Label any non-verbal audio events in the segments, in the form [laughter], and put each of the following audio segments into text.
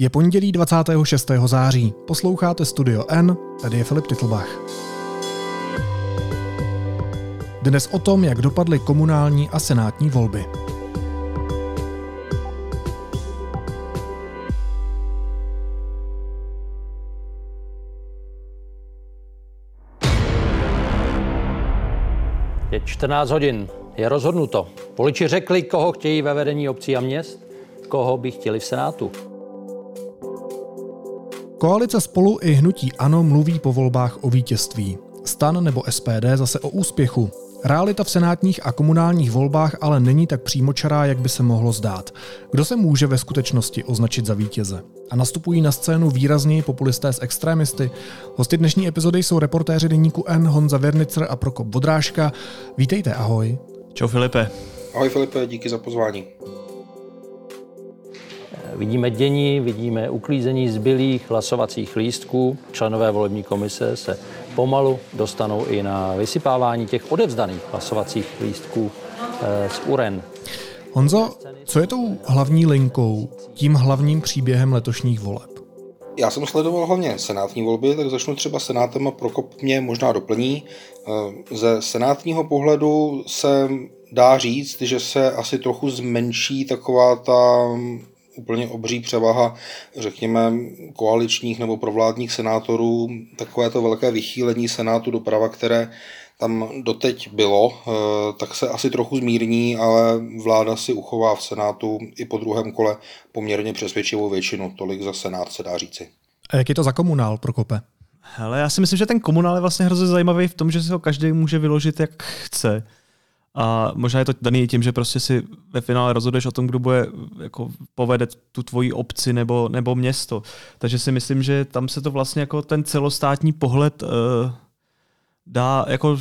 Je pondělí 26. září. Posloucháte Studio N, tady je Filip Titlbach. Dnes o tom, jak dopadly komunální a senátní volby. Je 14 hodin, je rozhodnuto. Voliči řekli, koho chtějí ve vedení obcí a měst, koho by chtěli v Senátu. Koalice spolu i hnutí ANO mluví po volbách o vítězství. Stan nebo SPD zase o úspěchu. Realita v senátních a komunálních volbách ale není tak přímočará, jak by se mohlo zdát. Kdo se může ve skutečnosti označit za vítěze? A nastupují na scénu výrazněji populisté z extrémisty. Hosty dnešní epizody jsou reportéři deníku N Honza Vernicer a Prokop Bodráška. Vítejte, ahoj. Čau Filipe. Ahoj Filipe, díky za pozvání. Vidíme dění, vidíme uklízení zbylých hlasovacích lístků. Členové volební komise se pomalu dostanou i na vysypávání těch odevzdaných hlasovacích lístků eh, z uren. Honzo, co je tou hlavní linkou, tím hlavním příběhem letošních voleb? Já jsem sledoval hlavně senátní volby, tak začnu třeba senátem a Prokop mě možná doplní. Eh, ze senátního pohledu se dá říct, že se asi trochu zmenší taková ta úplně obří převaha, řekněme, koaličních nebo provládních senátorů, takové to velké vychýlení senátu doprava, které tam doteď bylo, eh, tak se asi trochu zmírní, ale vláda si uchová v Senátu i po druhém kole poměrně přesvědčivou většinu. Tolik za Senát se dá říci. A jak je to za komunál, Prokope? Hele, já si myslím, že ten komunál je vlastně hrozně zajímavý v tom, že si ho každý může vyložit, jak chce. A možná je to daný tím, že prostě si ve finále rozhoduješ o tom, kdo bude jako povede tu tvoji obci nebo, nebo město. Takže si myslím, že tam se to vlastně jako ten celostátní pohled uh, dá jako,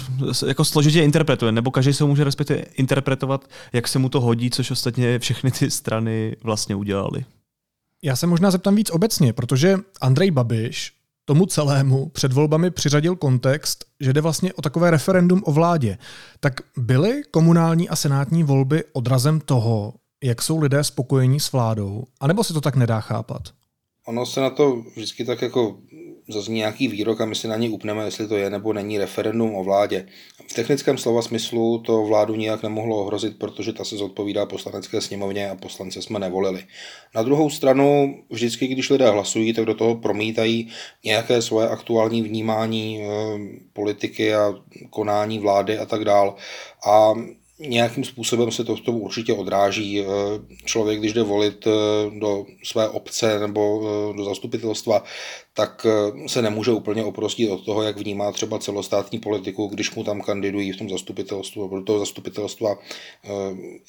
jako složitě interpretuje, nebo každý se může respektive interpretovat, jak se mu to hodí, což ostatně všechny ty strany vlastně udělali. Já se možná zeptám víc obecně, protože Andrej Babiš tomu celému před volbami přiřadil kontext, že jde vlastně o takové referendum o vládě. Tak byly komunální a senátní volby odrazem toho, jak jsou lidé spokojení s vládou? A nebo se to tak nedá chápat? Ono se na to vždycky tak jako zazní nějaký výrok a my si na něj upneme, jestli to je nebo není referendum o vládě. V technickém slova smyslu to vládu nijak nemohlo ohrozit, protože ta se zodpovídá poslanecké sněmovně a poslance jsme nevolili. Na druhou stranu, vždycky, když lidé hlasují, tak do toho promítají nějaké svoje aktuální vnímání e, politiky a konání vlády a tak dál. A nějakým způsobem se to v tom určitě odráží. Eh, člověk, když jde volit eh, do své obce nebo eh, do zastupitelstva, tak se nemůže úplně oprostit od toho, jak vnímá třeba celostátní politiku, když mu tam kandidují v tom zastupitelstvu nebo do toho zastupitelstva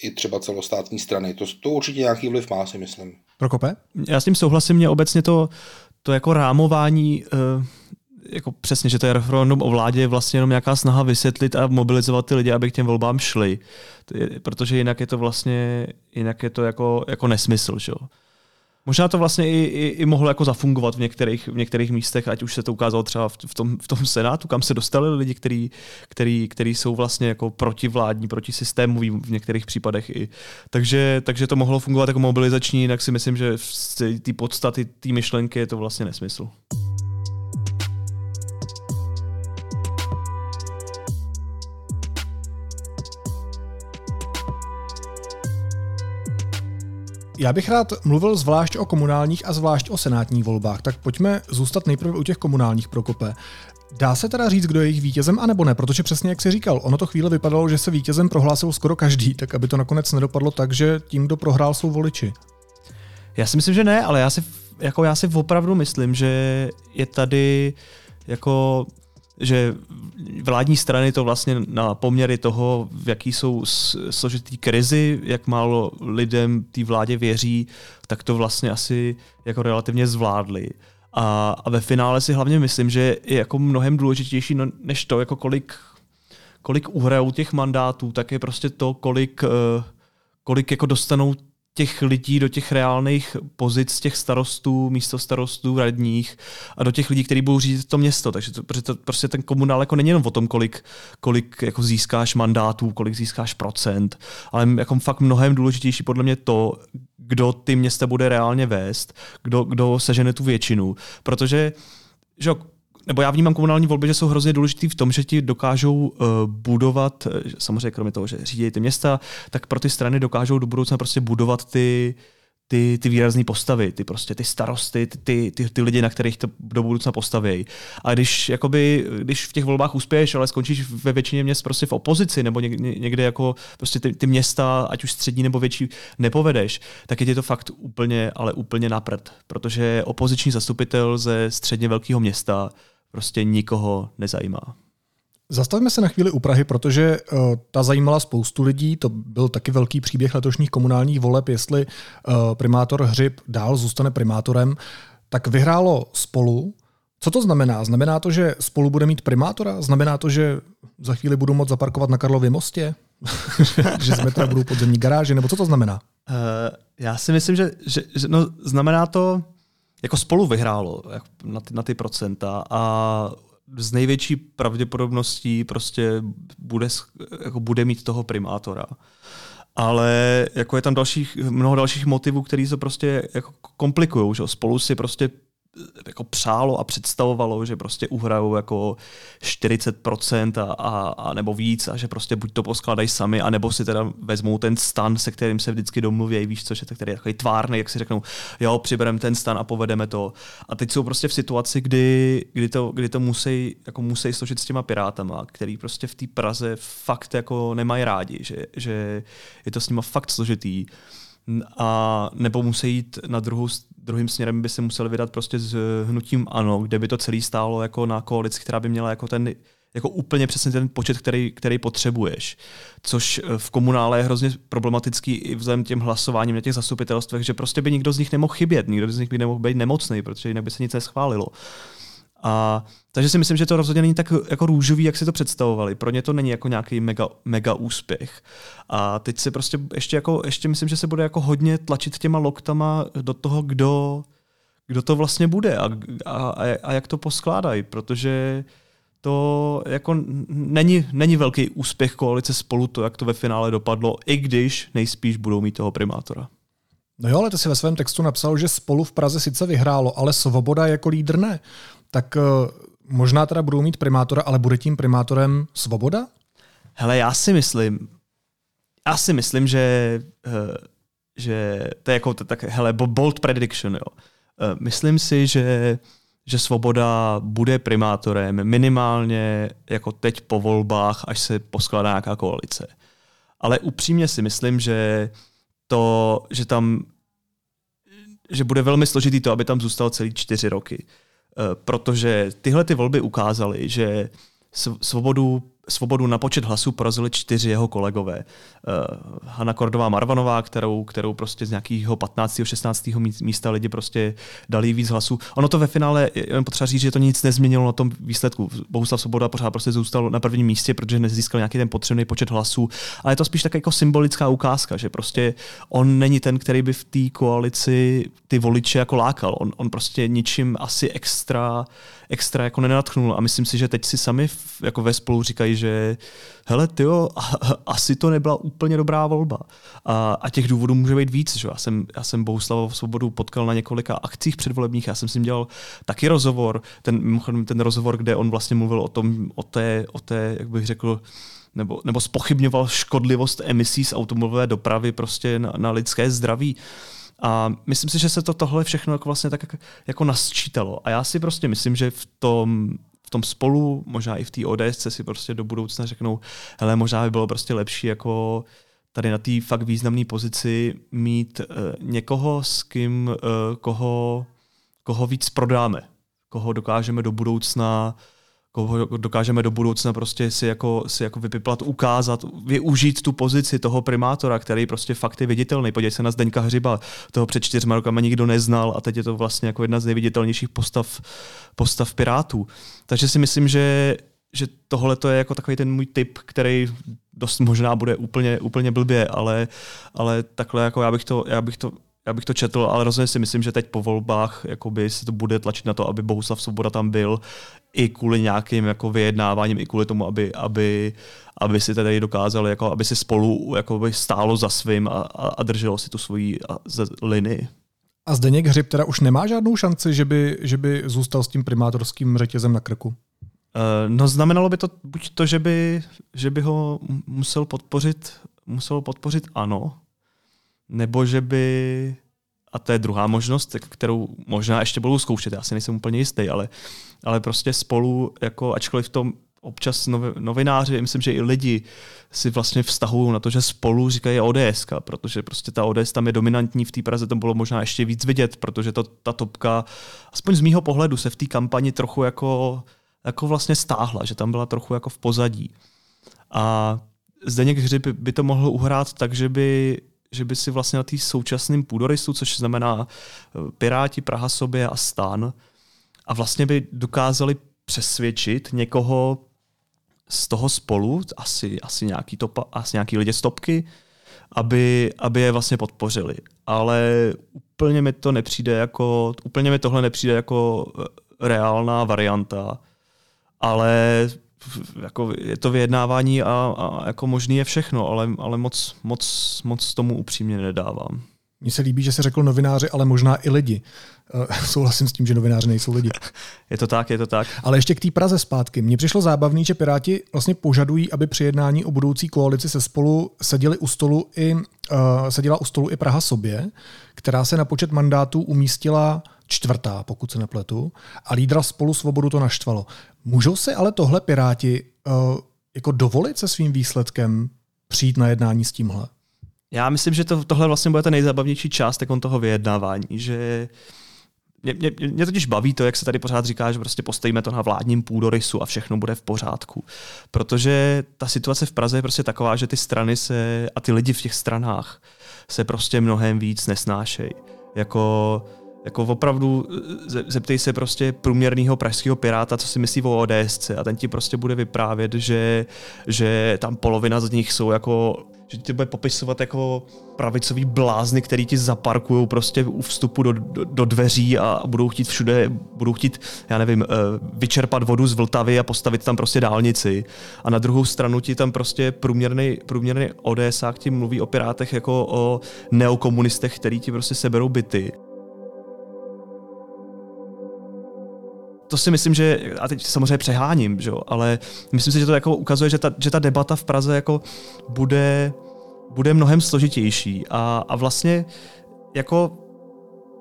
i třeba celostátní strany. To, to určitě nějaký vliv má, si myslím. Prokope? Já s tím souhlasím, mě obecně to, to jako rámování jako přesně, že to je referendum o vládě je vlastně jenom nějaká snaha vysvětlit a mobilizovat ty lidi, aby k těm volbám šli. Protože jinak je to vlastně, jinak je to jako, jako nesmysl, že. Možná to vlastně i, i, i mohlo jako zafungovat v některých, v některých místech, ať už se to ukázalo třeba v, v, tom, v tom Senátu, kam se dostali lidi, který, který, který jsou vlastně jako protivládní, protisystémoví v některých případech i. Takže, takže to mohlo fungovat jako mobilizační, jinak si myslím, že z té podstaty té myšlenky je to vlastně nesmysl. Já bych rád mluvil zvlášť o komunálních a zvlášť o senátních volbách, tak pojďme zůstat nejprve u těch komunálních prokope. Dá se teda říct, kdo je jejich vítězem, anebo ne? Protože přesně jak jsi říkal, ono to chvíli vypadalo, že se vítězem prohlásil skoro každý, tak aby to nakonec nedopadlo tak, že tím, kdo prohrál, jsou voliči. Já si myslím, že ne, ale já si, jako já si opravdu myslím, že je tady jako že vládní strany to vlastně na poměry toho, v jaký jsou složitý krizi, jak málo lidem té vládě věří, tak to vlastně asi jako relativně zvládli. A, a ve finále si hlavně myslím, že je jako mnohem důležitější no, než to, jako kolik, kolik uhrajou těch mandátů, tak je prostě to, kolik, eh, kolik jako dostanou těch lidí do těch reálných pozic těch starostů, místo starostů, radních a do těch lidí, kteří budou řídit to město. Takže to, protože to, prostě ten komunál jako není jenom o tom, kolik, kolik jako získáš mandátů, kolik získáš procent, ale jako fakt mnohem důležitější podle mě to, kdo ty města bude reálně vést, kdo, kdo sežene tu většinu. Protože že nebo já vnímám komunální volby, že jsou hrozně důležitý v tom, že ti dokážou uh, budovat, eh, samozřejmě kromě toho, že řídí ty města, tak pro ty strany dokážou do budoucna prostě budovat ty, ty, ty výrazné postavy, ty prostě ty starosty, ty, ty, ty, lidi, na kterých to do budoucna postaví. A když, jakoby, když v těch volbách uspěješ, ale skončíš ve většině měst prostě v opozici, nebo někde jako prostě ty, ty města, ať už střední nebo větší, nepovedeš, tak je ti to fakt úplně, ale úplně naprd. Protože opoziční zastupitel ze středně velkého města prostě nikoho nezajímá. Zastavíme se na chvíli u Prahy, protože uh, ta zajímala spoustu lidí. To byl taky velký příběh letošních komunálních voleb, jestli uh, primátor Hřib dál zůstane primátorem. Tak vyhrálo spolu. Co to znamená? Znamená to, že spolu bude mít primátora? Znamená to, že za chvíli budu moct zaparkovat na Karlově mostě? [laughs] že z metra budou podzemní garáže? Nebo co to znamená? Uh, já si myslím, že, že, že no, znamená to, jako spolu vyhrálo na ty, na ty procenta a z největší pravděpodobností prostě bude, jako bude mít toho primátora. Ale jako je tam dalších, mnoho dalších motivů, které se prostě jako komplikují. Spolu si prostě jako přálo a představovalo, že prostě uhrajou jako 40% a, a, a, nebo víc a že prostě buď to poskládají sami, a nebo si teda vezmou ten stan, se kterým se vždycky domluví, víš co, že který je takový tvárný, jak si řeknou, jo, přibereme ten stan a povedeme to. A teď jsou prostě v situaci, kdy, kdy to, kdy to musí, jako musí složit s těma pirátama, který prostě v té Praze fakt jako nemají rádi, že, že je to s nima fakt složitý a nebo musí jít na druhou, druhým směrem by se museli vydat prostě s hnutím ANO, kde by to celý stálo jako na koalici, která by měla jako ten jako úplně přesně ten počet, který, který potřebuješ. Což v komunále je hrozně problematický i vzhledem těm hlasováním na těch zastupitelstvech, že prostě by nikdo z nich nemohl chybět, nikdo z nich by nemohl být nemocný, protože jinak by se nic neschválilo. A, takže si myslím, že to rozhodně není tak jako růžový, jak si to představovali. Pro ně to není jako nějaký mega, mega úspěch. A teď se prostě ještě, jako, ještě myslím, že se bude jako hodně tlačit těma loktama do toho, kdo, kdo to vlastně bude a, a, a jak to poskládají, protože to jako není, není velký úspěch koalice spolu to, jak to ve finále dopadlo, i když nejspíš budou mít toho primátora. No jo, ale ty si ve svém textu napsal, že spolu v Praze sice vyhrálo, ale Svoboda jako lídr ne tak uh, možná teda budou mít primátora, ale bude tím primátorem Svoboda? Hele, já si myslím, já si myslím, že, uh, že to je jako to, tak, hele, bold prediction, jo. Uh, myslím si, že že Svoboda bude primátorem minimálně jako teď po volbách, až se poskládá nějaká koalice. Ale upřímně si myslím, že to, že tam že bude velmi složitý to, aby tam zůstal celý čtyři roky. Eh, protože tyhle ty volby ukázaly, že svobodu svobodu na počet hlasů porazili čtyři jeho kolegové. Uh, Hanna Kordová Marvanová, kterou, kterou prostě z nějakého 15. 16. místa lidi prostě dali víc hlasů. Ono to ve finále, jen potřeba říct, že to nic nezměnilo na tom výsledku. Bohuslav Svoboda pořád prostě zůstal na prvním místě, protože nezískal nějaký ten potřebný počet hlasů, ale je to spíš tak jako symbolická ukázka, že prostě on není ten, který by v té koalici ty voliče jako lákal. On, on prostě ničím asi extra, extra jako nenatchnul a myslím si, že teď si sami jako ve spolu říkají, že hele, tyjo, asi to nebyla úplně dobrá volba. A, a těch důvodů může být víc. Že? Já jsem, já jsem Bohuslava Svobodu potkal na několika akcích předvolebních, já jsem s ním dělal taky rozhovor, ten, ten rozhovor, kde on vlastně mluvil o tom, o té, o té jak bych řekl, nebo, nebo spochybňoval škodlivost emisí z automobilové dopravy prostě na, na lidské zdraví. A myslím si, že se to tohle všechno jako vlastně tak jako nasčítalo. A já si prostě myslím, že v tom v tom spolu, možná i v té ODS si prostě do budoucna řeknou, hele, možná by bylo prostě lepší jako tady na té fakt významné pozici mít uh, někoho, s kým, uh, koho, koho víc prodáme, koho dokážeme do budoucna uh, koho dokážeme do budoucna prostě si jako, si jako vypiplat, ukázat, využít tu pozici toho primátora, který prostě fakt je viditelný. Podívej se na Zdeňka Hřiba, toho před čtyřma rokama nikdo neznal a teď je to vlastně jako jedna z nejviditelnějších postav, postav Pirátů. Takže si myslím, že že tohle to je jako takový ten můj typ, který dost možná bude úplně, úplně blbě, ale, ale takhle jako já bych to, já bych to já bych to četl, ale rozhodně si myslím, že teď po volbách jakoby se to bude tlačit na to, aby Bohuslav Svoboda tam byl i kvůli nějakým jako vyjednáváním, i kvůli tomu, aby, aby, aby si tady dokázali, jako, aby si spolu jakoby stálo za svým a, a, a drželo si tu svoji linii. A Zdeněk Hřib teda už nemá žádnou šanci, že by, že by zůstal s tím primátorským řetězem na krku? Uh, no znamenalo by to buď to, že by, že by ho musel podpořit, musel podpořit ano, nebo že by, a to je druhá možnost, kterou možná ještě budou zkoušet, já si nejsem úplně jistý, ale, ale prostě spolu, jako ačkoliv v tom občas novináři, myslím, že i lidi si vlastně vztahují na to, že spolu říkají ODS, protože prostě ta ODS tam je dominantní, v té Praze to bylo možná ještě víc vidět, protože to, ta topka, aspoň z mýho pohledu, se v té kampani trochu jako, jako vlastně stáhla, že tam byla trochu jako v pozadí. A Zdeněk Hřib by to mohl uhrát tak, že by že by si vlastně na té současném půdorysu, což znamená eh, Piráti, Praha sobě a stan, a vlastně by dokázali přesvědčit někoho z toho spolu, asi, asi, nějaký, topa, asi nějaký lidi z topky, aby, aby je vlastně podpořili. Ale úplně mi to nepřijde jako, úplně mi tohle nepřijde jako eh, reálná varianta, ale jako je to vyjednávání a, a jako možný je všechno, ale, ale moc, moc, moc tomu upřímně nedávám. Mně se líbí, že se řekl novináři, ale možná i lidi. Uh, [laughs] souhlasím s tím, že novináři nejsou lidi. [laughs] Je to tak, je to tak. Ale ještě k té Praze zpátky. Mně přišlo zábavný, že Piráti vlastně požadují, aby při jednání o budoucí koalici se spolu seděli u stolu i, uh, seděla u stolu i Praha sobě, která se na počet mandátů umístila čtvrtá, pokud se nepletu, a lídra spolu svobodu to naštvalo. Můžou si ale tohle Piráti uh, jako dovolit se svým výsledkem přijít na jednání s tímhle? Já myslím, že to, tohle vlastně bude ta nejzábavnější část toho vyjednávání, že mě, mě, mě totiž baví to, jak se tady pořád říká, že prostě postavíme to na vládním půdorysu a všechno bude v pořádku. Protože ta situace v Praze je prostě taková, že ty strany se a ty lidi v těch stranách se prostě mnohem víc nesnášejí. Jako jako opravdu zeptej se prostě průměrného pražského piráta, co si myslí o ODS a ten ti prostě bude vyprávět, že, že tam polovina z nich jsou jako že ti bude popisovat jako pravicový blázny, který ti zaparkují prostě u vstupu do, do, do dveří a budou chtít všude, budou chtít, já nevím, eh, vyčerpat vodu z Vltavy a postavit tam prostě dálnici. A na druhou stranu ti tam prostě průměrný, průměrný ODSák ti mluví o pirátech jako o neokomunistech, který ti prostě seberou byty. To si myslím, že, a teď samozřejmě přeháním, že jo, ale myslím si, že to jako ukazuje, že ta, že ta debata v Praze jako bude, bude mnohem složitější. A, a vlastně jako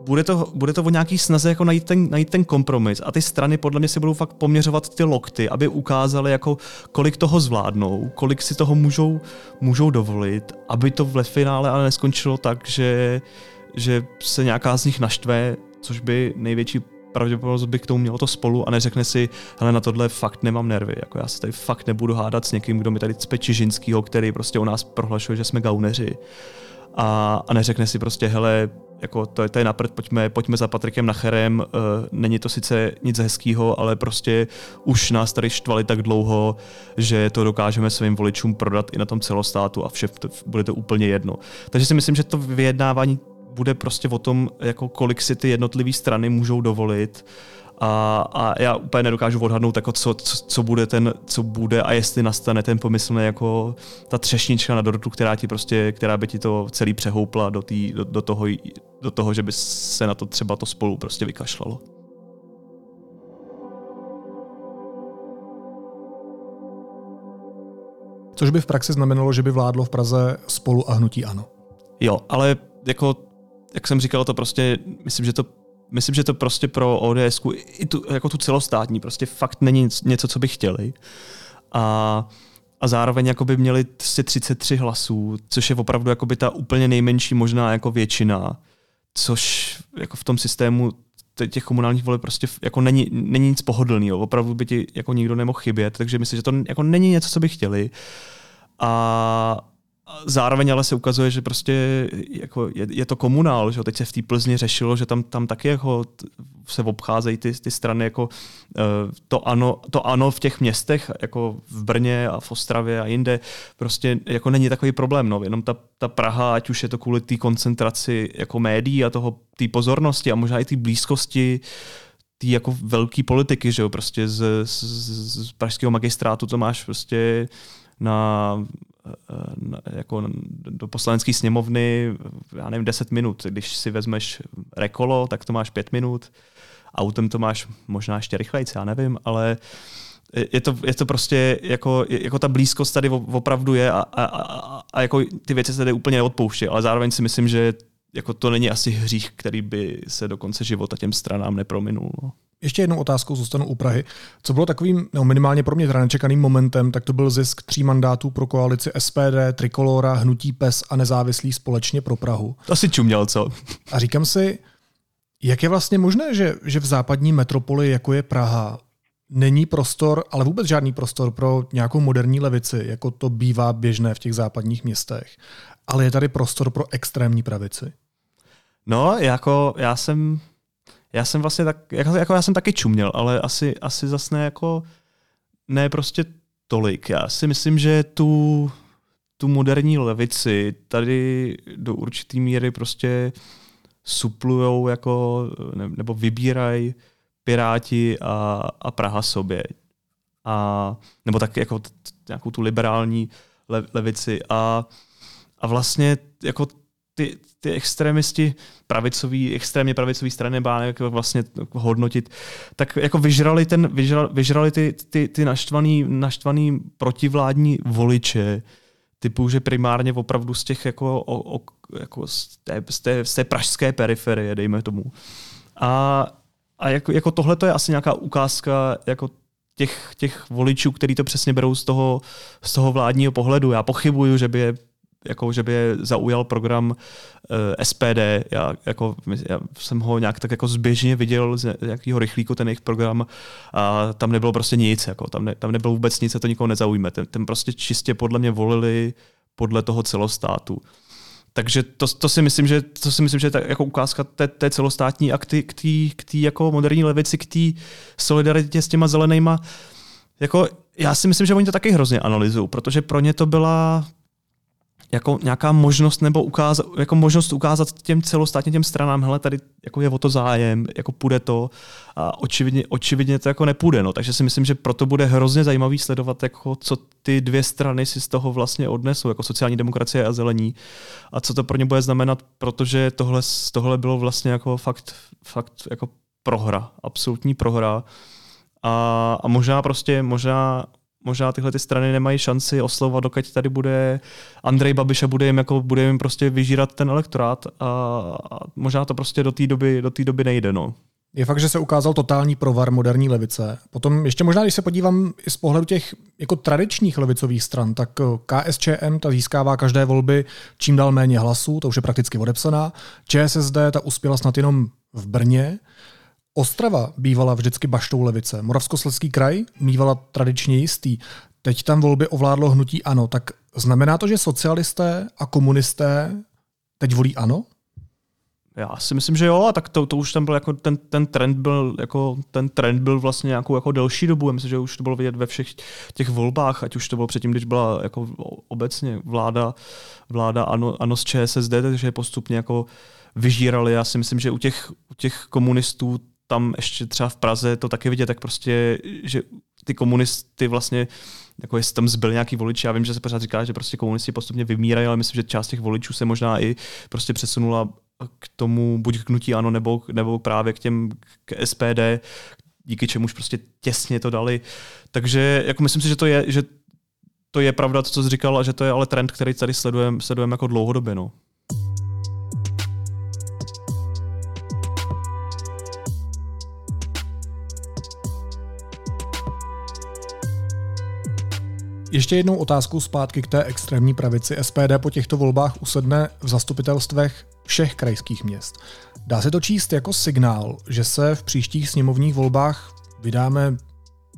bude to, bude to o nějaký snaze jako najít ten, najít ten kompromis. A ty strany podle mě si budou fakt poměřovat ty lokty, aby ukázali jako kolik toho zvládnou, kolik si toho můžou, můžou dovolit, aby to v finále ale neskončilo tak, že, že se nějaká z nich naštve, což by největší pravděpodobnost by k tomu mělo to spolu a neřekne si, hele, na tohle fakt nemám nervy. Jako já se tady fakt nebudu hádat s někým, kdo mi tady cpe Čižinskýho, který prostě u nás prohlašuje, že jsme gauneři. A, a neřekne si prostě, hele, jako to, to je napřed, pojďme, pojďme za Patrikem Nacherem, uh, není to sice nic hezkého, ale prostě už nás tady štvali tak dlouho, že to dokážeme svým voličům prodat i na tom celostátu a vše bude to úplně jedno. Takže si myslím, že to vyjednávání bude prostě o tom, jako kolik si ty jednotlivé strany můžou dovolit. A, a já úplně nedokážu odhadnout, jako co, co, co, bude ten, co bude a jestli nastane ten pomyslný jako ta třešnička na dortu, která ti prostě, která by ti to celý přehoupla do, tý, do, do, toho, do toho, že by se na to třeba to spolu prostě vykašlalo. Což by v praxi znamenalo, že by vládlo v Praze spolu a hnutí ano. Jo, ale jako jak jsem říkal, to prostě, myslím, že to myslím, že to prostě pro ODS i tu, jako tu celostátní prostě fakt není něco, co by chtěli. A, a zároveň jako by měli 33 hlasů, což je opravdu jako by ta úplně nejmenší možná jako většina, což jako v tom systému těch komunálních voleb prostě jako není, není nic pohodlného. Opravdu by ti jako nikdo nemohl chybět, takže myslím, že to jako není něco, co by chtěli. A, zároveň ale se ukazuje, že prostě jako je, je to komunál, že teď se v té Plzni řešilo, že tam, tam taky jako se obcházejí ty, ty strany jako eh, to ano, to ano v těch městech, jako v Brně a v Ostravě a jinde, prostě jako není takový problém, no, jenom ta, ta Praha, ať už je to kvůli té koncentraci jako médií a toho té pozornosti a možná i té blízkosti té jako velké politiky, že jo, prostě z, z, z pražského magistrátu to máš prostě na jako do poslanecké sněmovny, já nevím, 10 minut. Když si vezmeš rekolo, tak to máš 5 minut. Autem to máš možná ještě rychlejc, já nevím, ale je to, je to prostě jako, jako ta blízkost tady opravdu je a, a, a, a jako ty věci se tady úplně neodpouští, ale zároveň si myslím, že jako to není asi hřích, který by se do konce života těm stranám neprominul. No. Ještě jednou otázkou zůstanu u Prahy. Co bylo takovým, no minimálně pro mě teda nečekaným momentem, tak to byl zisk tří mandátů pro koalici SPD, Trikolora, Hnutí PES a nezávislý společně pro Prahu. To si čuměl, co? A říkám si, jak je vlastně možné, že, že v západní metropoli, jako je Praha, není prostor, ale vůbec žádný prostor pro nějakou moderní levici, jako to bývá běžné v těch západních městech. Ale je tady prostor pro extrémní pravici. No, jako já jsem já jsem vlastně tak, jako, já jsem taky čuměl, ale asi, asi zase ne jako, ne prostě tolik. Já si myslím, že tu, tu moderní levici tady do určitý míry prostě suplujou jako, nebo vybírají Piráti a, a Praha sobě. A, nebo tak jako t, nějakou tu liberální le, levici. A, a vlastně jako ty, ty extremisti pravicový, extrémně pravicový strany bá jako vlastně hodnotit, tak jako vyžrali, ten, vyžrali, vyžrali ty, ty, ty naštvaný, naštvaný protivládní voliče, typu, že primárně opravdu z těch jako, o, o, jako z, té, z, té, z té pražské periferie, dejme tomu. A, a jako, jako tohle to je asi nějaká ukázka jako těch, těch voličů, kteří to přesně berou z toho, z toho vládního pohledu. Já pochybuju, že by je jako, že by je zaujal program uh, eh, SPD. Já, jako, já jsem ho nějak tak jako zběžně viděl z nějakého rychlíku, ten jejich program, a tam nebylo prostě nic, jako, tam, ne, tam nebylo vůbec nic a to nikoho nezaujme. Ten, ten prostě čistě podle mě volili podle toho celostátu. Takže to, to, si myslím, že to si myslím, že je ta, jako ukázka té, té celostátní akty k té k jako moderní levici, k té solidaritě s těma zelenýma. Jako, já si myslím, že oni to taky hrozně analyzují, protože pro ně to byla jako nějaká možnost nebo ukázat, jako možnost ukázat těm celostátně těm stranám, hele, tady jako je o to zájem, jako půjde to a očividně, očividně to jako nepůjde. No. Takže si myslím, že proto bude hrozně zajímavý sledovat, jako, co ty dvě strany si z toho vlastně odnesou, jako sociální demokracie a zelení a co to pro ně bude znamenat, protože tohle, tohle bylo vlastně jako fakt, fakt jako prohra, absolutní prohra. A, a možná prostě, možná možná tyhle ty strany nemají šanci oslovovat, dokud tady bude Andrej Babiš a bude jim, jako, bude jim prostě vyžírat ten elektorát a, a možná to prostě do té doby, do té doby nejde. No. Je fakt, že se ukázal totální provar moderní levice. Potom ještě možná, když se podívám i z pohledu těch jako tradičních levicových stran, tak eh, KSČM ta získává každé volby čím dál méně hlasů, to už je prakticky odepsaná. ČSSD ta uspěla snad jenom v Brně. Ostrava bývala vždycky baštou levice. Moravskoslezský kraj bývala tradičně jistý. Teď tam volby ovládlo hnutí ANO. Tak znamená to, že socialisté a komunisté teď volí ANO? Já si myslím, že jo, a tak to, to už tam byl jako ten, ten trend byl jako ten trend byl vlastně nějakou jako delší dobu. Já myslím, že už to bylo vidět ve všech těch volbách, ať už to bylo předtím, když byla jako obecně vláda, vláda ano, ano z ČSSD, takže postupně jako vyžírali. Já si myslím, že u těch, u těch komunistů tam ještě třeba v Praze to taky vidět, tak prostě, že ty komunisty vlastně, jako jestli tam zbyl nějaký voliči, já vím, že se pořád říká, že prostě komunisti postupně vymírají, ale myslím, že část těch voličů se možná i prostě přesunula k tomu buď k hnutí ano, nebo, nebo právě k těm k SPD, díky čemuž prostě těsně to dali. Takže jako myslím si, že to je, že to je pravda, to, co jsi říkal, a že to je ale trend, který tady sledujeme sledujem jako dlouhodobě. No. Ještě jednou otázku zpátky k té extrémní pravici. SPD po těchto volbách usedne v zastupitelstvech všech krajských měst. Dá se to číst jako signál, že se v příštích sněmovních volbách vydáme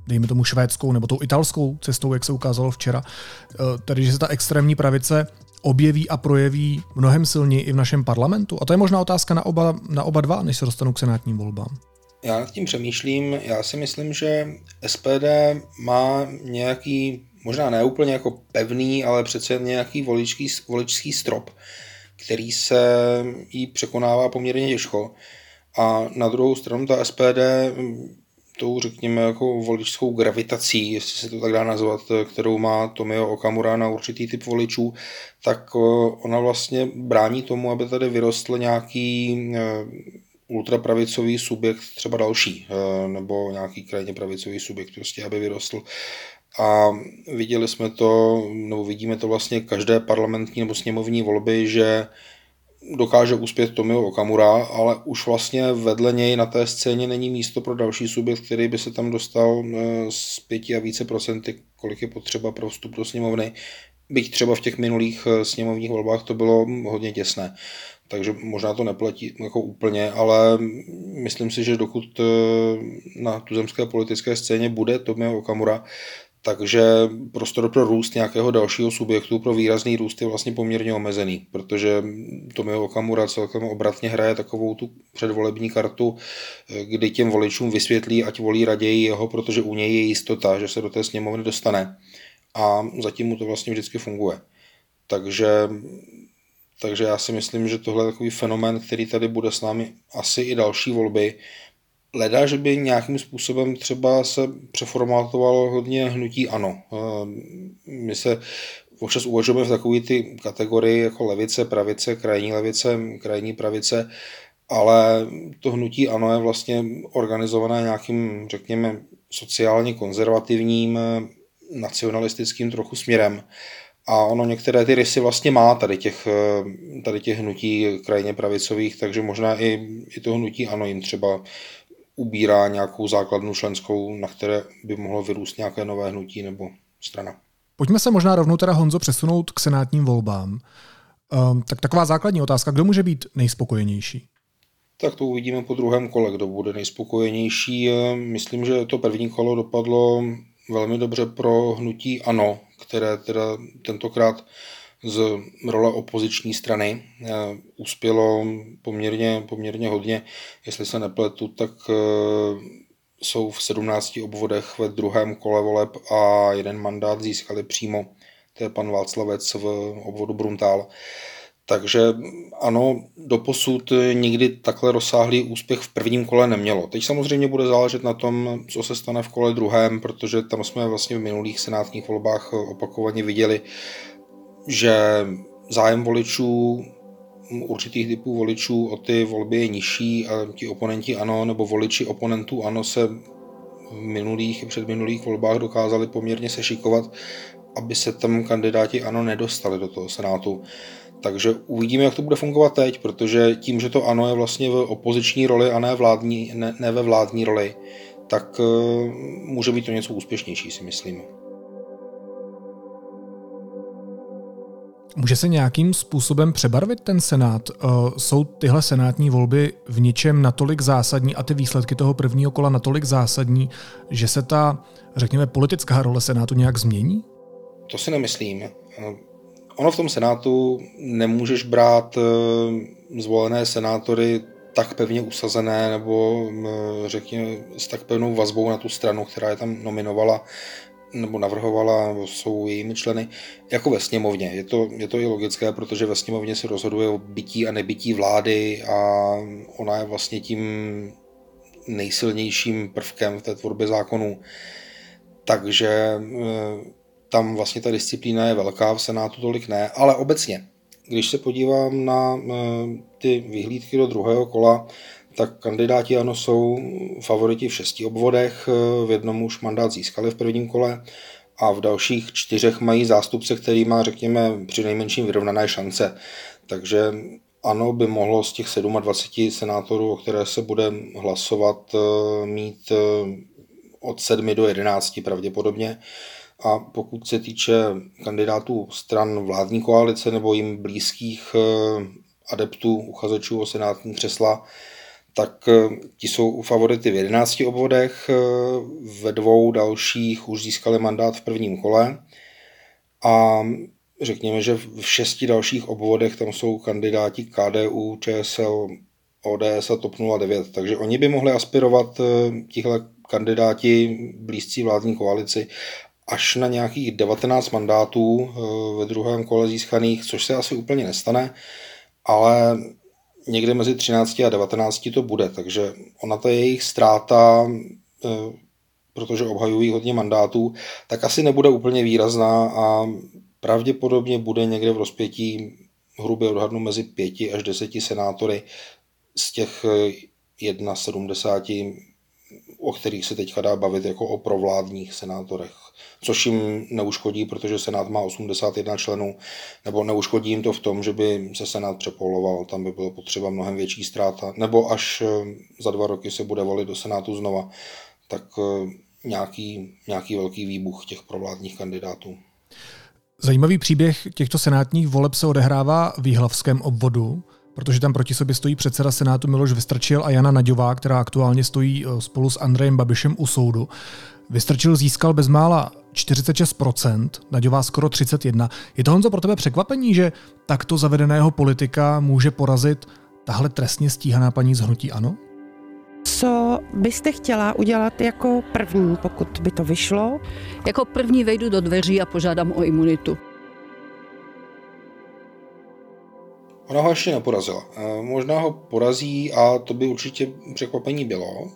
dejme tomu švédskou nebo tou italskou cestou, jak se ukázalo včera, eh, tedy že se ta extrémní pravice objeví a projeví mnohem silněji i v našem parlamentu? A to je možná otázka na oba, na oba dva, než se dostanu k senátním volbám. Já nad tím přemýšlím. Já si myslím, že SPD má nějaký, možná ne úplně jako pevný, ale přece nějaký voličský, voličský strop, který se jí překonává poměrně těžko. A na druhou stranu ta SPD tou, řekněme, jako voličskou gravitací, jestli se to tak dá nazvat, kterou má Tomio Okamura na určitý typ voličů, tak eh, ona vlastně brání tomu, aby tady vyrostl nějaký eh, ultrapravicový subjekt, třeba další, eh, nebo nějaký krajně pravicový subjekt, prostě aby vyrostl. A viděli jsme to, nebo vidíme to vlastně každé parlamentní nebo sněmovní volby, že dokáže uspět Tomio Okamura, ale už vlastně vedle něj na té scéně není místo pro další subjekt, který by se tam dostal z eh, pěti a více procenty, kolik je potřeba pro vstup do sněmovny. Byť třeba v těch minulých eh, sněmovních volbách to bylo hodně těsné. Takže možná to neplatí jako úplně, ale myslím si, že dokud eh, na tuzemské politické scéně bude Tomio Okamura, takže prostor pro růst nějakého dalšího subjektu, pro výrazný růst je vlastně poměrně omezený, protože Tomio Okamura celkem obratně hraje takovou tu předvolební kartu, kdy těm voličům vysvětlí, ať volí raději jeho, protože u něj je jistota, že se do té sněmovny dostane. A zatím mu to vlastně vždycky funguje. Takže, takže já si myslím, že tohle je takový fenomén, který tady bude s námi asi i další volby, Leda, že by nějakým způsobem třeba se přeformátovalo hodně hnutí ano. Eh, my se občas uvažujeme v takové ty kategorii jako levice, pravice, krajní levice, krajní pravice, ale to hnutí ano je vlastně organizované nějakým, řekněme, sociálně konzervativním, nacionalistickým trochu směrem. A ono některé ty rysy vlastně má tady těch, tady těch hnutí krajně pravicových, takže možná i, i to hnutí ano jim třeba ubírá nějakou základnu členskou, na které by mohlo vyrůst nějaké nové hnutí nebo strana. Pojďme se možná rovnou teda Honzo přesunout k senátním volbám. Um, tak taková základní otázka, kdo může být nejspokojenější? Tak to uvidíme po druhém kole, kdo bude nejspokojenější. Myslím, že to první kolo dopadlo velmi dobře pro hnutí ANO, které teda tentokrát z role opoziční strany. Eh, uspělo poměrně, poměrně hodně. Jestli se nepletu, tak eh, jsou v 17 obvodech ve druhém kole voleb a jeden mandát získali přímo. To je pan Václavec v obvodu Bruntál. Takže ano, doposud nikdy takhle rozsáhlý úspěch v prvním kole nemělo. Teď samozřejmě bude záležet na tom, co se stane v kole druhém, protože tam jsme vlastně v minulých senátních volbách opakovaně viděli, že zájem voličů určitých typů voličů o ty volby je nižší a ti oponenti ano, nebo voliči oponentů ano se v minulých i předminulých volbách dokázali poměrně sešikovat, aby se tam kandidáti ano nedostali do toho senátu. Takže uvidíme, jak to bude fungovat teď, protože tím, že to ano je vlastně v opoziční roli a ne, vládní, ne, ne ve vládní roli, tak uh, může být to něco úspěšnější, si myslím. Může se nějakým způsobem přebarvit ten senát? Eh, jsou tyhle senátní volby v něčem natolik zásadní a ty výsledky toho prvního kola natolik zásadní, že se ta, řekněme, politická role senátu nějak změní? To si nemyslím. Eh, ono v tom senátu nemůžeš brát eh, zvolené senátory tak pevně usazené nebo řekněme s tak pevnou vazbou na tu stranu, která je tam nominovala, nebo navrhovala, jsou jejími členy, jako ve sněmovně. Je to, je to i logické, protože ve sněmovně se rozhoduje o bytí a nebytí vlády a ona je vlastně tím nejsilnějším prvkem v té tvorbě zákonů. Takže eh, tam vlastně ta disciplína je velká, v Senátu tolik ne, ale obecně, když se podívám na eh, ty vyhlídky do druhého kola, tak kandidáti ano jsou favoriti v šesti obvodech, v jednom už mandát získali v prvním kole a v dalších čtyřech mají zástupce, který má, řekněme, při nejmenším vyrovnané šance. Takže ano, by mohlo z těch 27 senátorů, o které se bude hlasovat, mít od 7 do 11 pravděpodobně. A pokud se týče kandidátů stran vládní koalice nebo jim blízkých adeptů, uchazečů o senátní křesla, tak eh, ti jsou favority v 11 obvodech, eh, ve dvou dalších už získali mandát v prvním kole. A řekněme, že v šesti dalších obvodech tam jsou kandidáti KDU, ČSL, ODS a TOP 09, takže oni by mohli aspirovat eh, tihle kandidáti blízcí vládní koalici až na nějakých 19 mandátů ve druhém kole získaných, což se asi úplně nestane, ale někde mezi 13 a 19 to bude, takže ona ta jejich ztráta, eh, protože obhajují hodně mandátů, tak asi nebude úplně výrazná a pravděpodobně bude někde v rozpětí hrubě odhadnu mezi 5 až 10 senátory z těch 71, o kterých se teďka dá bavit jako o provládních senátorech což jim neuškodí, protože Senát má 81 členů, nebo neuškodí jim to v tom, že by se Senát přepoloval, tam by bylo potřeba mnohem větší ztráta, nebo až eh, za dva roky se bude volit do Senátu znova, tak eh, nějaký, nějaký velký výbuch těch provládních kandidátů. Zajímavý příběh těchto senátních voleb se odehrává v Jihlavském obvodu, protože tam proti sobě stojí předseda Senátu Miloš Vystrčil a Jana Naďová, která aktuálně stojí eh, spolu s Andrejem Babišem u soudu. Vystrčil získal bezmála 46%, Naďová skoro 31%. Je to Honzo pro tebe překvapení, že takto zavedeného politika může porazit tahle trestně stíhaná paní z Hnutí Ano? Co byste chtěla udělat jako první, pokud by to vyšlo? Jako první vejdu do dveří a požádám o imunitu. Ona ho ještě neporazila. Eh, možná ho porazí a to by určitě překvapení bylo.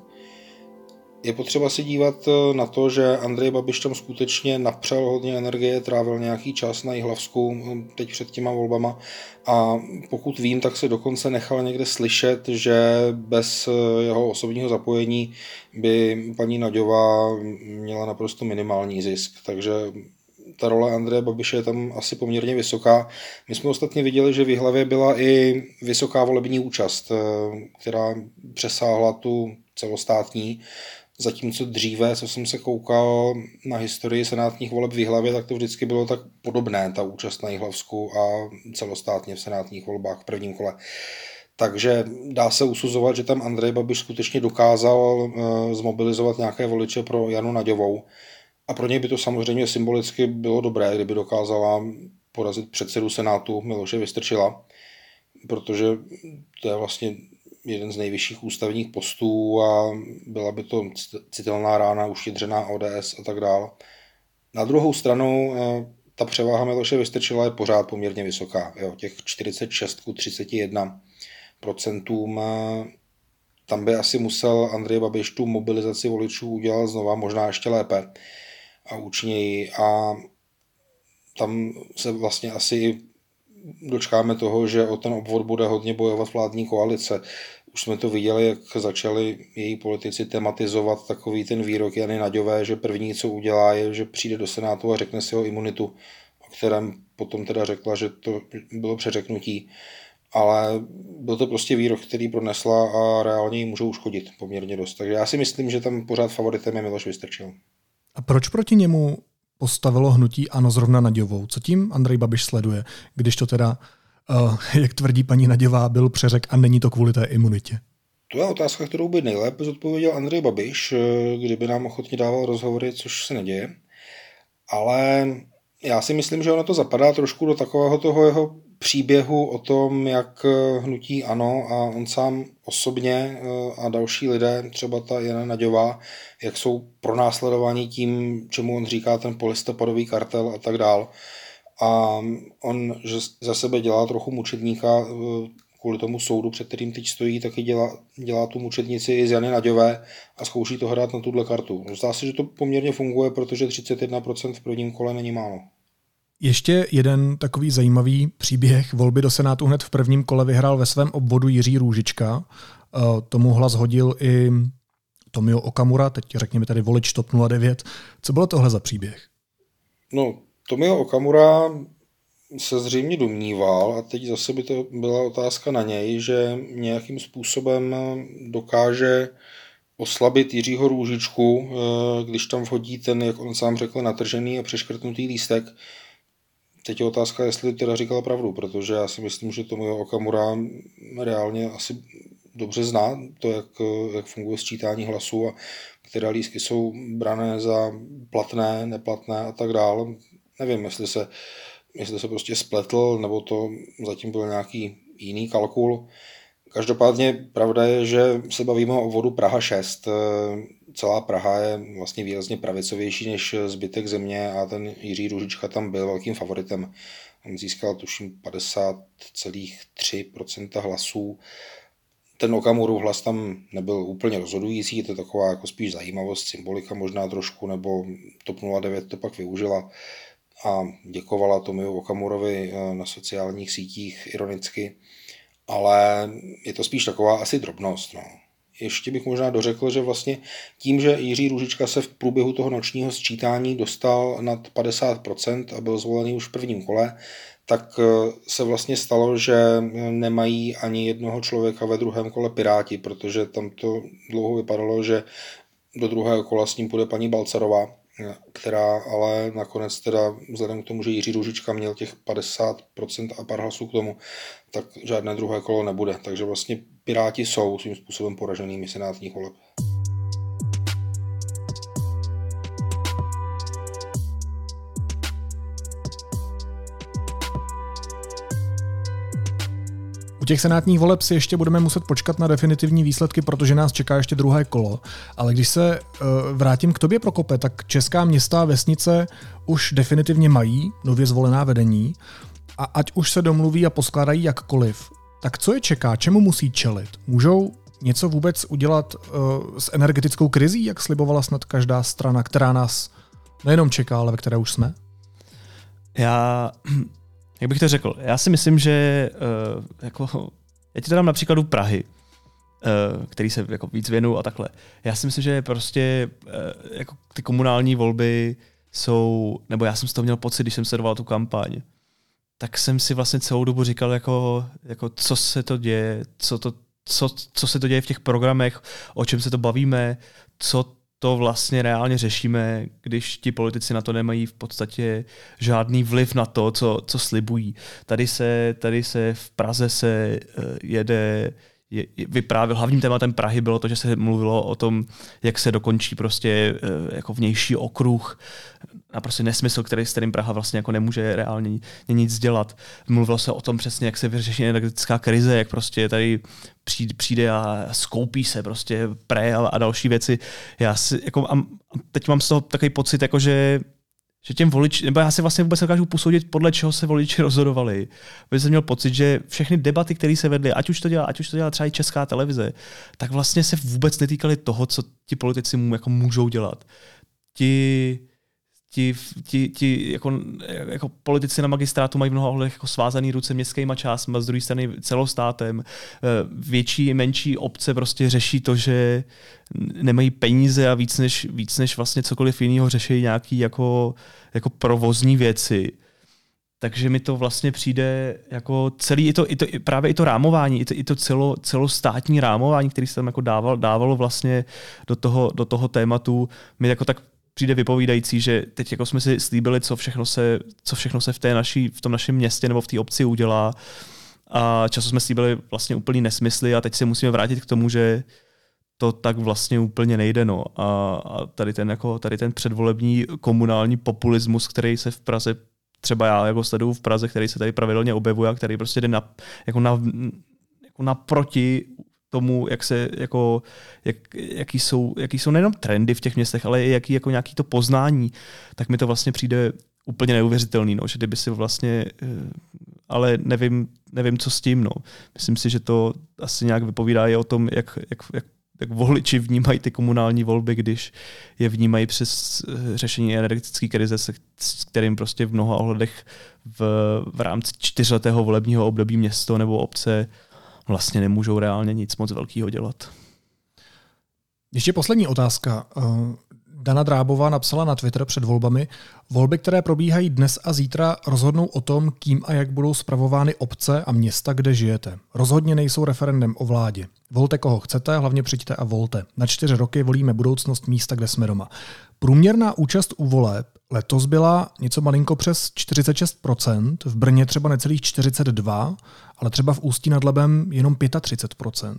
Je potřeba si dívat eh, na to, že Andrej Babiš tam skutečně napřel hodně energie, trávil nějaký čas na Jihlavsku eh, teď před těma volbama. A pokud vím, tak se dokonce nechal někde slyšet, že bez eh, jeho osobního zapojení by paní Naďová měla naprosto minimální zisk, takže ta role Andreje Babiše je tam asi poměrně vysoká. My jsme ostatně viděli, že v Jihlavě byla i vysoká volební účast, která přesáhla tu celostátní, Zatímco dříve, co jsem se koukal na historii senátních voleb v Jihlavě, tak to vždycky bylo tak podobné, ta účast na Jihlavsku a celostátně v senátních volbách v prvním kole. Takže dá se usuzovat, že tam Andrej Babiš skutečně dokázal eh, zmobilizovat nějaké voliče pro Janu Naďovou. A pro něj by to samozřejmě symbolicky bylo dobré, kdyby dokázala porazit předsedu Senátu Miloše Vystrčila, protože to je vlastně jeden z nejvyšších ústavních postů a byla by to citelná rána, uštědřená ODS a tak dále. Na druhou stranu eh, ta převáha Miloše Vystrčila je pořád poměrně vysoká. Jo, těch 46 k 31 procentům eh, tam by asi musel Andrej Babiš tu mobilizaci voličů udělat znova, možná ještě lépe a účinněji. A tam se vlastně asi dočkáme toho, že o ten obvod bude hodně bojovat vládní koalice. Už jsme to viděli, jak začali její politici tematizovat takový ten výrok Jany Naďové, že první, co udělá, je, že přijde do Senátu a řekne si o imunitu, o kterém potom teda řekla, že to bylo přeřeknutí. Ale byl to prostě výrok, který pronesla a reálně ji můžou uškodit poměrně dost. Takže já si myslím, že tam pořád favoritem je Miloš Vystrčil. A proč proti němu postavilo hnutí Ano zrovna Naďovou? Co tím Andrej Babiš sleduje, když to teda uh, jak tvrdí paní Naděvá, byl přeřek a není to kvůli té imunitě? To je otázka, kterou by nejlépe zodpověděl Andrej Babiš, eh, kdyby nám ochotně dával rozhovory, což se neděje. Ale já si myslím, že ono to zapadá trošku do takového toho jeho příběhu o tom, jak eh, hnutí ano a on sám osobně a další lidé, třeba ta Jana Naďová, jak jsou pronásledováni tím, čemu on říká ten polistopadový kartel a tak dál a on že za sebe dělá trochu mučedníka eh, kvůli tomu soudu, před kterým teď stojí, taky dělá, dělá tu mučednici i z Jany Naďové a zkouší to hrát na tuhle kartu. Zdá se, že to poměrně funguje, protože 31% v prvním kole není málo. Ještě jeden takový zajímavý příběh volby do Senátu hned v prvním kole vyhrál ve svém obvodu Jiří Růžička. Eh, tomu hlas hodil i Tomio Okamura, teď řekněme tady volič TOP 09. Co bylo tohle za příběh? No, Tomio Okamura se zřejmě domníval, a teď zase by to byla otázka na něj, že nějakým způsobem dokáže oslabit Jiřího Růžičku, eh, když tam vhodí ten, jak on sám řekl, natržený a přeškrtnutý lístek. Teď je otázka, jestli teda říkal pravdu, protože já si myslím, že Tomio Okamura reálně asi dobře zná to, jak, jak funguje sčítání hlasů a které lístky jsou brané za platné, neplatné a tak dále nevím, jestli se jestli se prostě spletl, nebo to zatím byl nějaký jiný kalkul. Každopádně pravda je, že se bavíme o vodu Praha 6. Celá Praha je vlastně výrazně pravicovější než zbytek země a ten Jiří Růžička tam byl velkým favoritem. On získal tuším 50,3% hlasů. Ten Okamurův hlas tam nebyl úplně rozhodující, je to taková jako spíš zajímavost, symbolika možná trošku, nebo TOP 09 to pak využila a děkovala Tomiu Okamurovi eh, na sociálních sítích ironicky, ale je to spíš taková asi drobnost. No. Ještě bych možná dořekl, že vlastně tím, že Jiří Růžička se v průběhu toho nočního sčítání dostal nad 50% a byl zvolený už v prvním kole, tak eh, se vlastně stalo, že nemají ani jednoho člověka ve druhém kole Piráti, protože tam to dlouho vypadalo, že do druhého kola s ním půjde paní Balcarová, která ale nakonec teda vzhledem k tomu, že Jiří Růžička měl těch 50% a pár hlasů k tomu, tak žádné druhé kolo nebude. Takže vlastně Piráti jsou svým způsobem poraženými senátních voleb. U těch senátních voleb si ještě budeme muset počkat na definitivní výsledky, protože nás čeká ještě druhé kolo. Ale když se uh, vrátím k tobě, Prokope, tak česká města a vesnice už definitivně mají nově zvolená vedení a ať už se domluví a poskládají jakkoliv, tak co je čeká, čemu musí čelit? Můžou něco vůbec udělat uh, s energetickou krizí, jak slibovala snad každá strana, která nás nejenom čeká, ale ve které už jsme? Já [clears throat] jak bych to řekl, já si myslím, že uh, jako, já ti to dám na příkladu Prahy, uh, který se jako víc věnu a takhle. Já si myslím, že prostě jako ty komunální volby jsou, nebo já jsem z toho měl pocit, když jsem sledoval tu kampaň, tak jsem si vlastně celou dobu říkal, jako, jako co se to děje, co, to, co, co se to děje v těch programech, o čem se to bavíme, co to vlastně reálně řešíme, když ti politici na to nemají v podstatě žádný vliv na to, co, co slibují. Tady se, tady se v Praze se eh, jede je, vyprávěl, hlavním tématem Prahy bylo to, že se mluvilo o tom, jak se dokončí prostě eh, jako vnější okruh, a prostě nesmysl, který, s kterým Praha vlastně jako nemůže reálně nic dělat. Mluvilo se o tom přesně, jak se vyřeší energetická krize, jak prostě tady přijde, a skoupí se prostě pre a, další věci. Já si, jako, a teď mám z toho takový pocit, jako že že těm voliči, nebo já si vlastně vůbec dokážu posoudit, podle čeho se voliči rozhodovali. Protože jsem měl pocit, že všechny debaty, které se vedly, ať už to dělá, ať už to dělá třeba i česká televize, tak vlastně se vůbec netýkaly toho, co ti politici mu jako můžou dělat. Ti ti, ti, ti jako, jako, politici na magistrátu mají v mnoha ohledech jako svázaný ruce městskýma částma, z druhé strany celostátem. Eh, větší, menší obce prostě řeší to, že nemají peníze a víc než, víc než vlastně cokoliv jiného řeší nějaký jako, jako provozní věci. Takže mi to vlastně přijde jako celý, i to, i to, právě i to rámování, i to, i to celo, celostátní rámování, který se tam jako dával, dávalo vlastně do toho, do toho tématu, mi jako tak přijde vypovídající, že teď jako jsme si slíbili, co všechno se, co všechno se v, té naší, v tom našem městě nebo v té obci udělá. A často jsme slíbili vlastně úplný nesmysly a teď se musíme vrátit k tomu, že to tak vlastně úplně nejde. No. A, a tady, ten, jako, tady ten předvolební komunální populismus, který se v Praze třeba já jako sleduju v Praze, který se tady pravidelně objevuje a který prostě jde na, jako na, jako naproti tomu, jak se, jako, jak, jaký, jsou, jaký jsou nejenom trendy v těch městech, ale i jaký jako nějaký to poznání, tak mi to vlastně přijde úplně neuvěřitelný, no, že kdyby si vlastně, eh, ale nevím, nevím, co s tím, no. Myslím si, že to asi nějak vypovídá i o tom, jak, jak, jak jak voliči vnímají ty komunální volby, když je vnímají přes eh, řešení energetické krize, s kterým prostě v mnoha ohledech v, v rámci čtyřletého volebního období město nebo obce vlastně nemůžou reálně nic moc velkého dělat. Ještě poslední otázka. Eh, Dana Drábová napsala na Twitter před volbami, volby, které probíhají dnes a zítra, rozhodnou o tom, kým a jak budou spravovány obce a města, kde žijete. Rozhodně nejsou referendem o vládě. Volte koho chcete, hlavně přijďte a volte. Na čtyři roky volíme budoucnost místa, kde jsme doma. Průměrná účast u voleb letos byla něco malinko přes 46%, v Brně třeba necelých 42%, ale třeba v Ústí nad Lebem jenom 35%.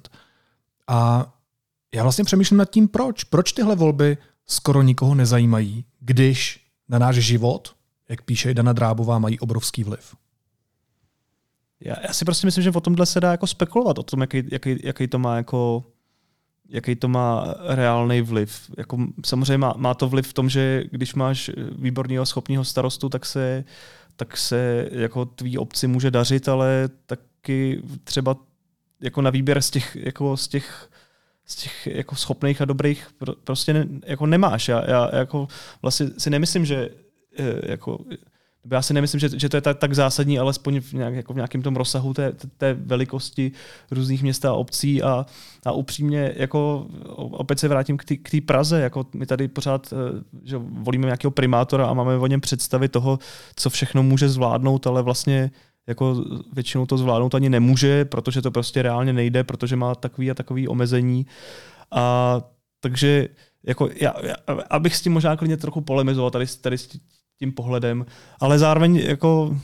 A já vlastně přemýšlím nad tím, proč. Proč tyhle volby skoro nikoho nezajímají, když na náš život, jak píše Dana Drábová, mají obrovský vliv? Já, já si prostě myslím, že o tomhle se dá jako spekulovat, o tom, jaký, jaký, jaký to má jako jaký to má reálný vliv. Jako, samozřejmě má, má, to vliv v tom, že když máš výborného schopného starostu, tak se, tak se jako tvý obci může dařit, ale taky třeba jako na výběr z těch, jako z těch z těch jako schopných a dobrých prostě ne, jako nemáš. Já, já jako vlastně si nemyslím, že eh, jako já si nemyslím, že, že to je tak, tak zásadní, alespoň v, nějak, jako v nějakém tom rozsahu té, té velikosti různých měst a obcí a, a upřímně, jako opět se vrátím k té Praze, jako my tady pořád eh, že volíme nějakého primátora a máme o něm představy toho, co všechno může zvládnout, ale vlastně jako většinou to zvládnout ani nemůže, protože to prostě reálně nejde, protože má takový a takový omezení. A takže jako já, já, abych s tím možná klidně trochu polemizoval tady, tady s tím pohledem, ale zároveň jako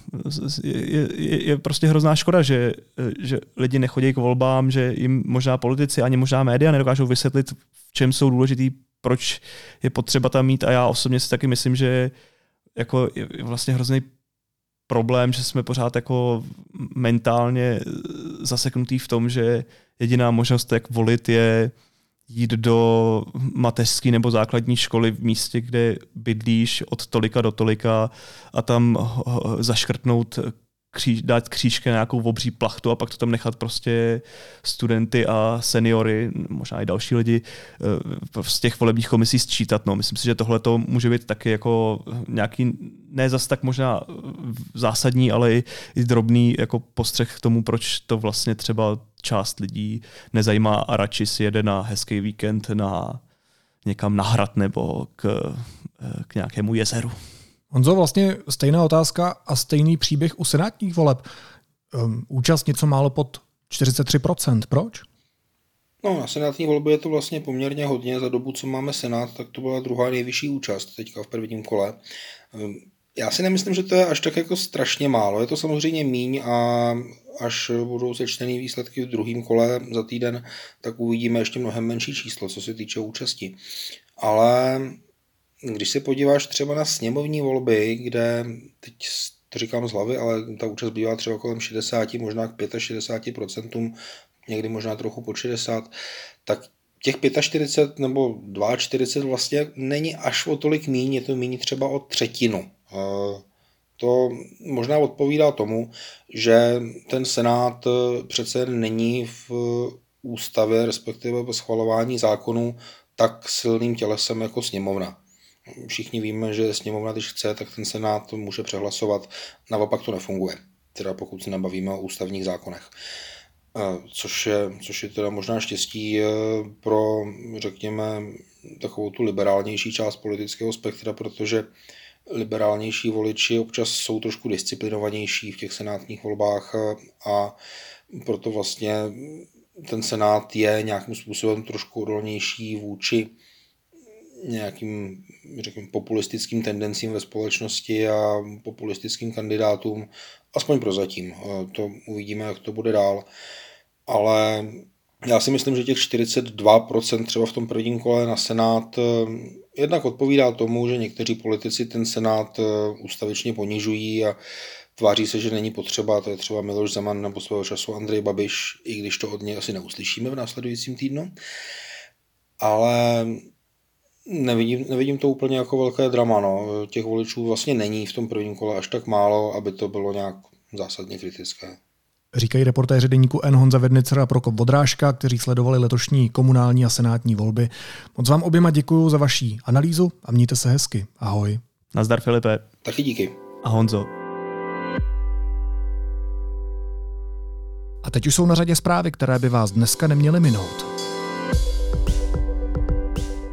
je, je, je prostě hrozná škoda, že, že lidi nechodí k volbám, že jim možná politici ani možná média nedokážou vysvětlit, v čem jsou důležitý, proč je potřeba tam mít a já osobně si taky myslím, že jako je vlastně hrozný problém, že jsme pořád jako mentálně zaseknutý v tom, že jediná možnost, jak volit, je jít do mateřské nebo základní školy v místě, kde bydlíš od tolika do tolika a tam zaškrtnout kříž, dát křížky na nějakou obří plachtu a pak to tam nechat prostě studenty a seniory, možná i další lidi eh, z těch volebních komisí sčítat. No. Myslím si, že tohle to může být taky jako nějaký, ne zas tak možná zásadní, ale i, i drobný jako postřeh k tomu, proč to vlastně třeba část lidí nezajímá a radši si jede na hezký víkend na někam na hrad nebo k, eh, k nějakému jezeru. Honzo, vlastně stejná otázka a stejný příběh u senátních voleb. Um, účast něco málo pod 43%. Proč? No, na senátní volby je to vlastně poměrně hodně. Za dobu, co máme senát, tak to byla druhá nejvyšší účast teďka v prvním kole. Já si nemyslím, že to je až tak jako strašně málo. Je to samozřejmě míň a až budou sečtený výsledky v druhém kole za týden, tak uvidíme ještě mnohem menší číslo, co se týče účasti. Ale když se podíváš třeba na sněmovní volby, kde teď to říkám z hlavy, ale ta účast bývá třeba kolem 60, možná k 65%, někdy možná trochu pod 60, tak těch 45 nebo 42 vlastně není až o tolik míň, je to míň třeba o třetinu. To možná odpovídá tomu, že ten Senát přece není v ústavě, respektive po schvalování zákonů, tak silným tělesem jako sněmovna. Všichni víme, že sněmovna, když chce, tak ten senát může přehlasovat. Naopak to nefunguje, teda pokud se nebavíme o ústavních zákonech. Což je, což je teda možná štěstí e, pro, řekněme, takovou tu liberálnější část politického spektra, protože liberálnější voliči občas jsou trošku disciplinovanější v těch senátních volbách a proto vlastně ten senát je nějakým způsobem trošku odolnější vůči nějakým, řekněme, populistickým tendencím ve společnosti a populistickým kandidátům, aspoň prozatím. To uvidíme, jak to bude dál. Ale já si myslím, že těch 42% třeba v tom prvním kole na Senát eh, jednak odpovídá tomu, že někteří politici ten Senát eh, ústavičně ponižují a tváří se, že není potřeba, to je třeba Miloš Zeman nebo svého času Andrej Babiš, i když to od něj asi neuslyšíme v následujícím týdnu. Ale Nevidím, nevidím to úplně jako velké drama. No. Těch voličů vlastně není v tom prvním kole až tak málo, aby to bylo nějak zásadně kritické. Říkají reportéři deníku N. Honza Vednicer a Prokop Vodrážka, kteří sledovali letošní komunální a senátní volby. Moc vám oběma děkuji za vaší analýzu a mějte se hezky. Ahoj. Nazdar Filipe. Taky díky. A Honzo. A teď už jsou na řadě zprávy, které by vás dneska neměly minout.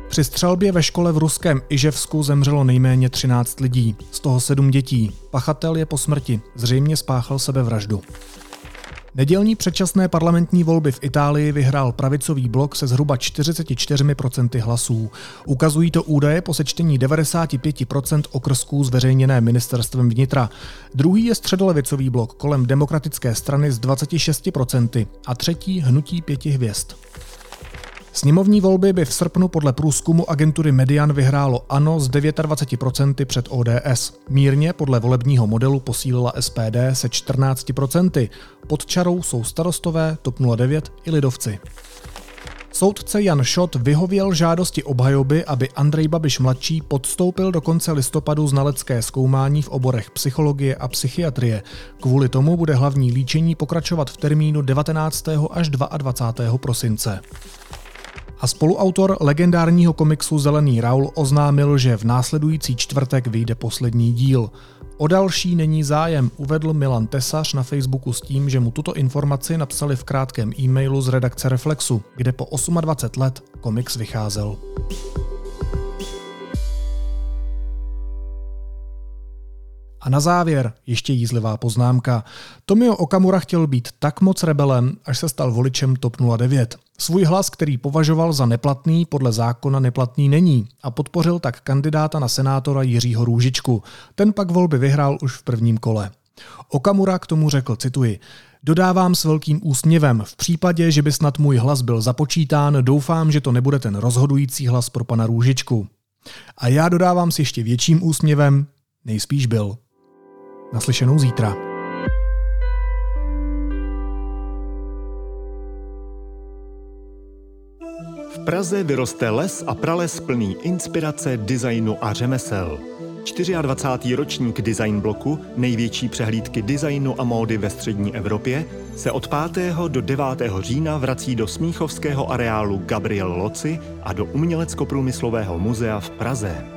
Při střelbě ve škole v ruském Iževsku zemřelo nejméně 13 lidí, z toho 7 dětí. Pachatel je po smrti, zřejmě spáchal sebevraždu. Nedělní předčasné parlamentní volby v Itálii vyhrál pravicový blok se zhruba 44% hlasů. Ukazují to údaje po sečtení 95% okrsků zveřejněné ministerstvem vnitra. Druhý je středolevicový blok kolem demokratické strany s 26% a třetí hnutí pěti hvězd. Sněmovní volby by v srpnu podle průzkumu agentury Median vyhrálo ANO z 29% před ODS. Mírně podle volebního modelu posílila SPD se 14%. Pod čarou jsou starostové, TOP 09 i lidovci. Soudce Jan Šot vyhověl žádosti obhajoby, aby Andrej Babiš mladší podstoupil do konce listopadu znalecké zkoumání v oborech psychologie a psychiatrie. Kvůli tomu bude hlavní líčení pokračovat v termínu 19. až 22. prosince. A spoluautor legendárního komiksu Zelený Raul oznámil, že v následující čtvrtek vyjde poslední díl. O další není zájem, uvedl Milan Tesař na Facebooku s tím, že mu tuto informaci napsali v krátkém e-mailu z redakce Reflexu, kde po 28 let komiks vycházel. A na závěr ještě jízlivá poznámka. Tomio Okamura chtěl být tak moc rebelem, až se stal voličem TOP 09. Svůj hlas, který považoval za neplatný, podle zákona neplatný není a podpořil tak kandidáta na senátora Jiřího Růžičku. Ten pak volby vyhrál už v prvním kole. Okamura k tomu řekl, cituji, Dodávám s velkým úsměvem. V případě, že by snad můj hlas byl započítán, doufám, že to nebude ten rozhodující hlas pro pana Růžičku. A já dodávám s ještě větším úsměvem, nejspíš byl. Naslyšenou zítra. V Praze vyroste les a prales plný inspirace, designu a řemesel. 24. ročník Design Bloku, největší přehlídky designu a módy ve střední Evropě, se od 5. do 9. října vrací do smíchovského areálu Gabriel Loci a do Umělecko-průmyslového muzea v Praze.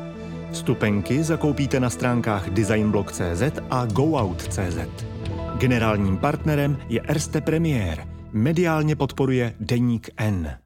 Vstupenky zakoupíte na stránkách designblog.cz a goout.cz. Generálním partnerem je Erste Premier. Mediálně podporuje Deník N.